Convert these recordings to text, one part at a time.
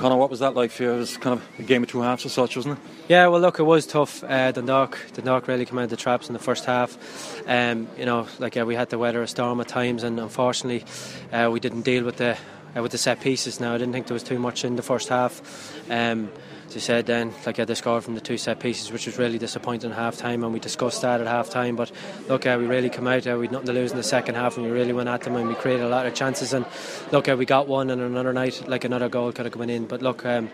Connor, what was that like for you? It was kind of a game of two halves or such, wasn't it? Yeah, well, look, it was tough. Uh, Dundalk, Dundalk really came out of the traps in the first half. Um, you know, like uh, we had to weather a storm at times, and unfortunately, uh, we didn't deal with the uh, with the set pieces. Now, I didn't think there was too much in the first half. Um, as you said, then like I had the score from the two set pieces, which was really disappointing at half time, and we discussed that at half time. But look, uh, we really come out, uh, we had nothing to lose in the second half, and we really went at them, and we created a lot of chances. And look, uh, we got one, and another night, like another goal could have come in. But look. Um,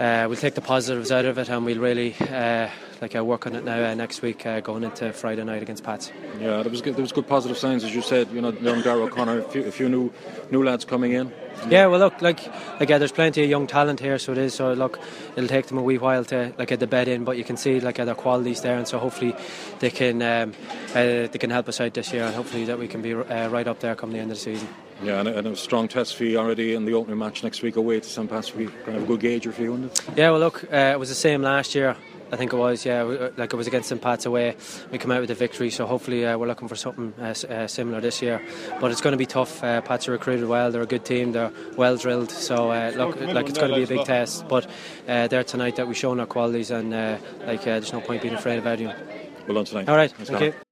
uh, we'll take the positives out of it and we'll really uh, like uh, work on it now uh, next week uh, going into Friday night against Pats. Yeah, there was good, there was good positive signs as you said. You know, young Darrell O'Connor, a few, a few new new lads coming in. Yeah, well, look, like, like yeah, there's plenty of young talent here, so it is. So look, it'll take them a wee while to like get the bed in, but you can see like their qualities there, and so hopefully they can um, uh, they can help us out this year, and hopefully that we can be uh, right up there come the end of the season. Yeah, and, and a strong test for you already in the opening match next week away to St. Pat's. We kind of a good gauge for you, it? Yeah, well, look, uh, it was the same last year. I think it was, yeah. We, like it was against St Pat's away. We come out with a victory, so hopefully uh, we're looking for something uh, uh, similar this year. But it's going to be tough. Uh, Pats are recruited well. They're a good team. They're well drilled. So uh, look, like it's going to be a big test. But uh, there tonight that we've shown our qualities, and uh, like there's no point being afraid of anyone. Well done tonight. All right, Thanks, thank Connor. you.